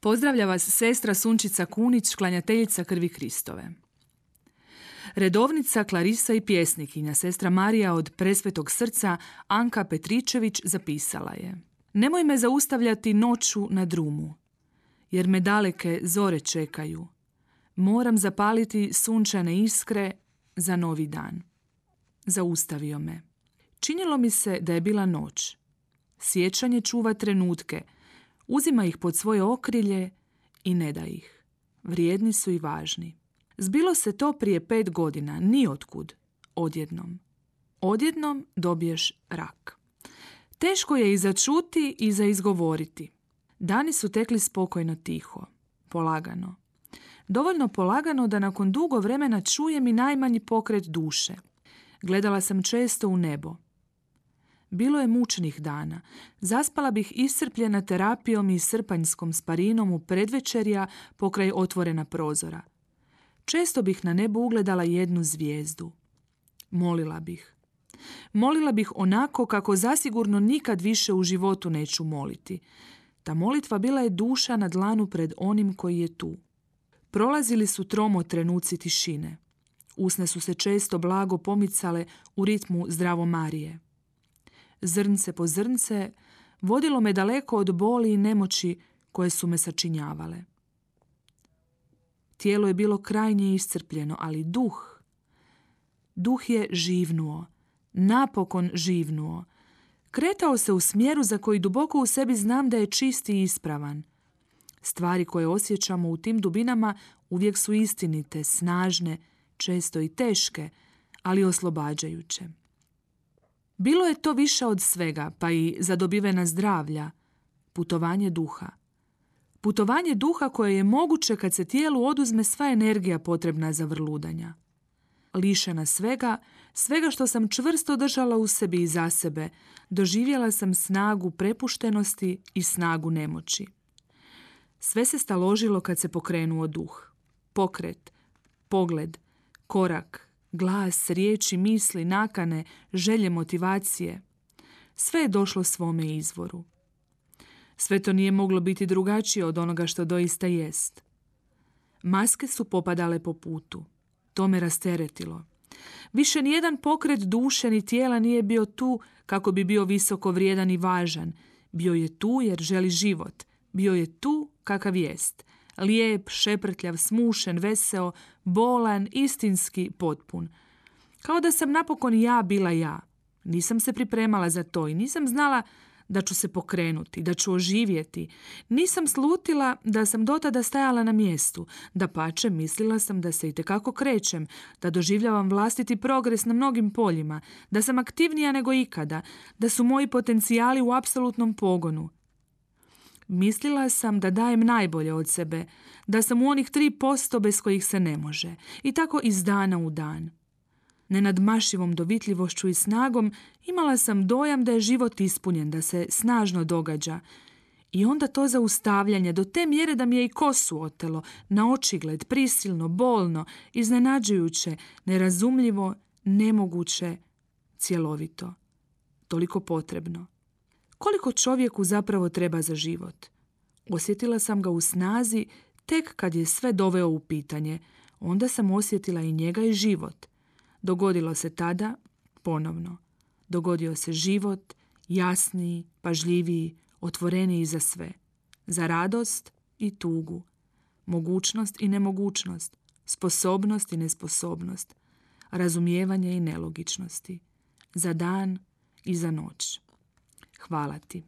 Pozdravlja vas sestra Sunčica Kunić, klanjateljica krvi Kristove. Redovnica, Klarisa i pjesnikinja sestra Marija od Presvetog srca Anka Petričević zapisala je Nemoj me zaustavljati noću na drumu, jer me daleke zore čekaju. Moram zapaliti sunčane iskre za novi dan. Zaustavio me. Činilo mi se da je bila noć. Sjećanje čuva trenutke – Uzima ih pod svoje okrilje i ne da ih. Vrijedni su i važni. Zbilo se to prije pet godina, ni otkud, odjednom. Odjednom dobiješ rak. Teško je i začuti i za izgovoriti. Dani su tekli spokojno tiho, polagano. Dovoljno polagano da nakon dugo vremena čujem i najmanji pokret duše. Gledala sam često u nebo. Bilo je mučnih dana. Zaspala bih iscrpljena terapijom i srpanjskom sparinom u predvečerja pokraj otvorena prozora. Često bih na nebu ugledala jednu zvijezdu. Molila bih. Molila bih onako kako zasigurno nikad više u životu neću moliti. Ta molitva bila je duša na dlanu pred onim koji je tu. Prolazili su tromo trenuci tišine. Usne su se često blago pomicale u ritmu zdravo Marije zrnce po zrnce, vodilo me daleko od boli i nemoći koje su me sačinjavale. Tijelo je bilo krajnje iscrpljeno, ali duh, duh je živnuo, napokon živnuo. Kretao se u smjeru za koji duboko u sebi znam da je čisti i ispravan. Stvari koje osjećamo u tim dubinama uvijek su istinite, snažne, često i teške, ali oslobađajuće. Bilo je to više od svega, pa i zadobivena zdravlja, putovanje duha. Putovanje duha koje je moguće kad se tijelu oduzme sva energija potrebna za vrludanja. Lišena svega, svega što sam čvrsto držala u sebi i za sebe, doživjela sam snagu prepuštenosti i snagu nemoći. Sve se staložilo kad se pokrenuo duh. Pokret, pogled, korak, Glas, riječi, misli, nakane, želje, motivacije. Sve je došlo svome izvoru. Sve to nije moglo biti drugačije od onoga što doista jest. Maske su popadale po putu. To me rasteretilo. Više nijedan pokret duše ni tijela nije bio tu kako bi bio visoko vrijedan i važan. Bio je tu jer želi život. Bio je tu kakav jest lijep, šeprtljav, smušen, veseo, bolan, istinski, potpun. Kao da sam napokon ja bila ja. Nisam se pripremala za to i nisam znala da ću se pokrenuti, da ću oživjeti. Nisam slutila da sam dotada stajala na mjestu. Da pače, mislila sam da se i tekako krećem, da doživljavam vlastiti progres na mnogim poljima, da sam aktivnija nego ikada, da su moji potencijali u apsolutnom pogonu. Mislila sam da dajem najbolje od sebe, da sam u onih tri posto bez kojih se ne može. I tako iz dana u dan. Nenadmašivom dovitljivošću i snagom imala sam dojam da je život ispunjen, da se snažno događa. I onda to zaustavljanje do te mjere da mi je i kosu otelo, na očigled, prisilno, bolno, iznenađujuće, nerazumljivo, nemoguće, cjelovito. Toliko potrebno. Koliko čovjeku zapravo treba za život? Osjetila sam ga u snazi tek kad je sve doveo u pitanje. Onda sam osjetila i njega i život. Dogodilo se tada ponovno. Dogodio se život, jasniji, pažljiviji, otvoreniji za sve. Za radost i tugu. Mogućnost i nemogućnost. Sposobnost i nesposobnost. Razumijevanje i nelogičnosti. Za dan i za noć. Hvala ti.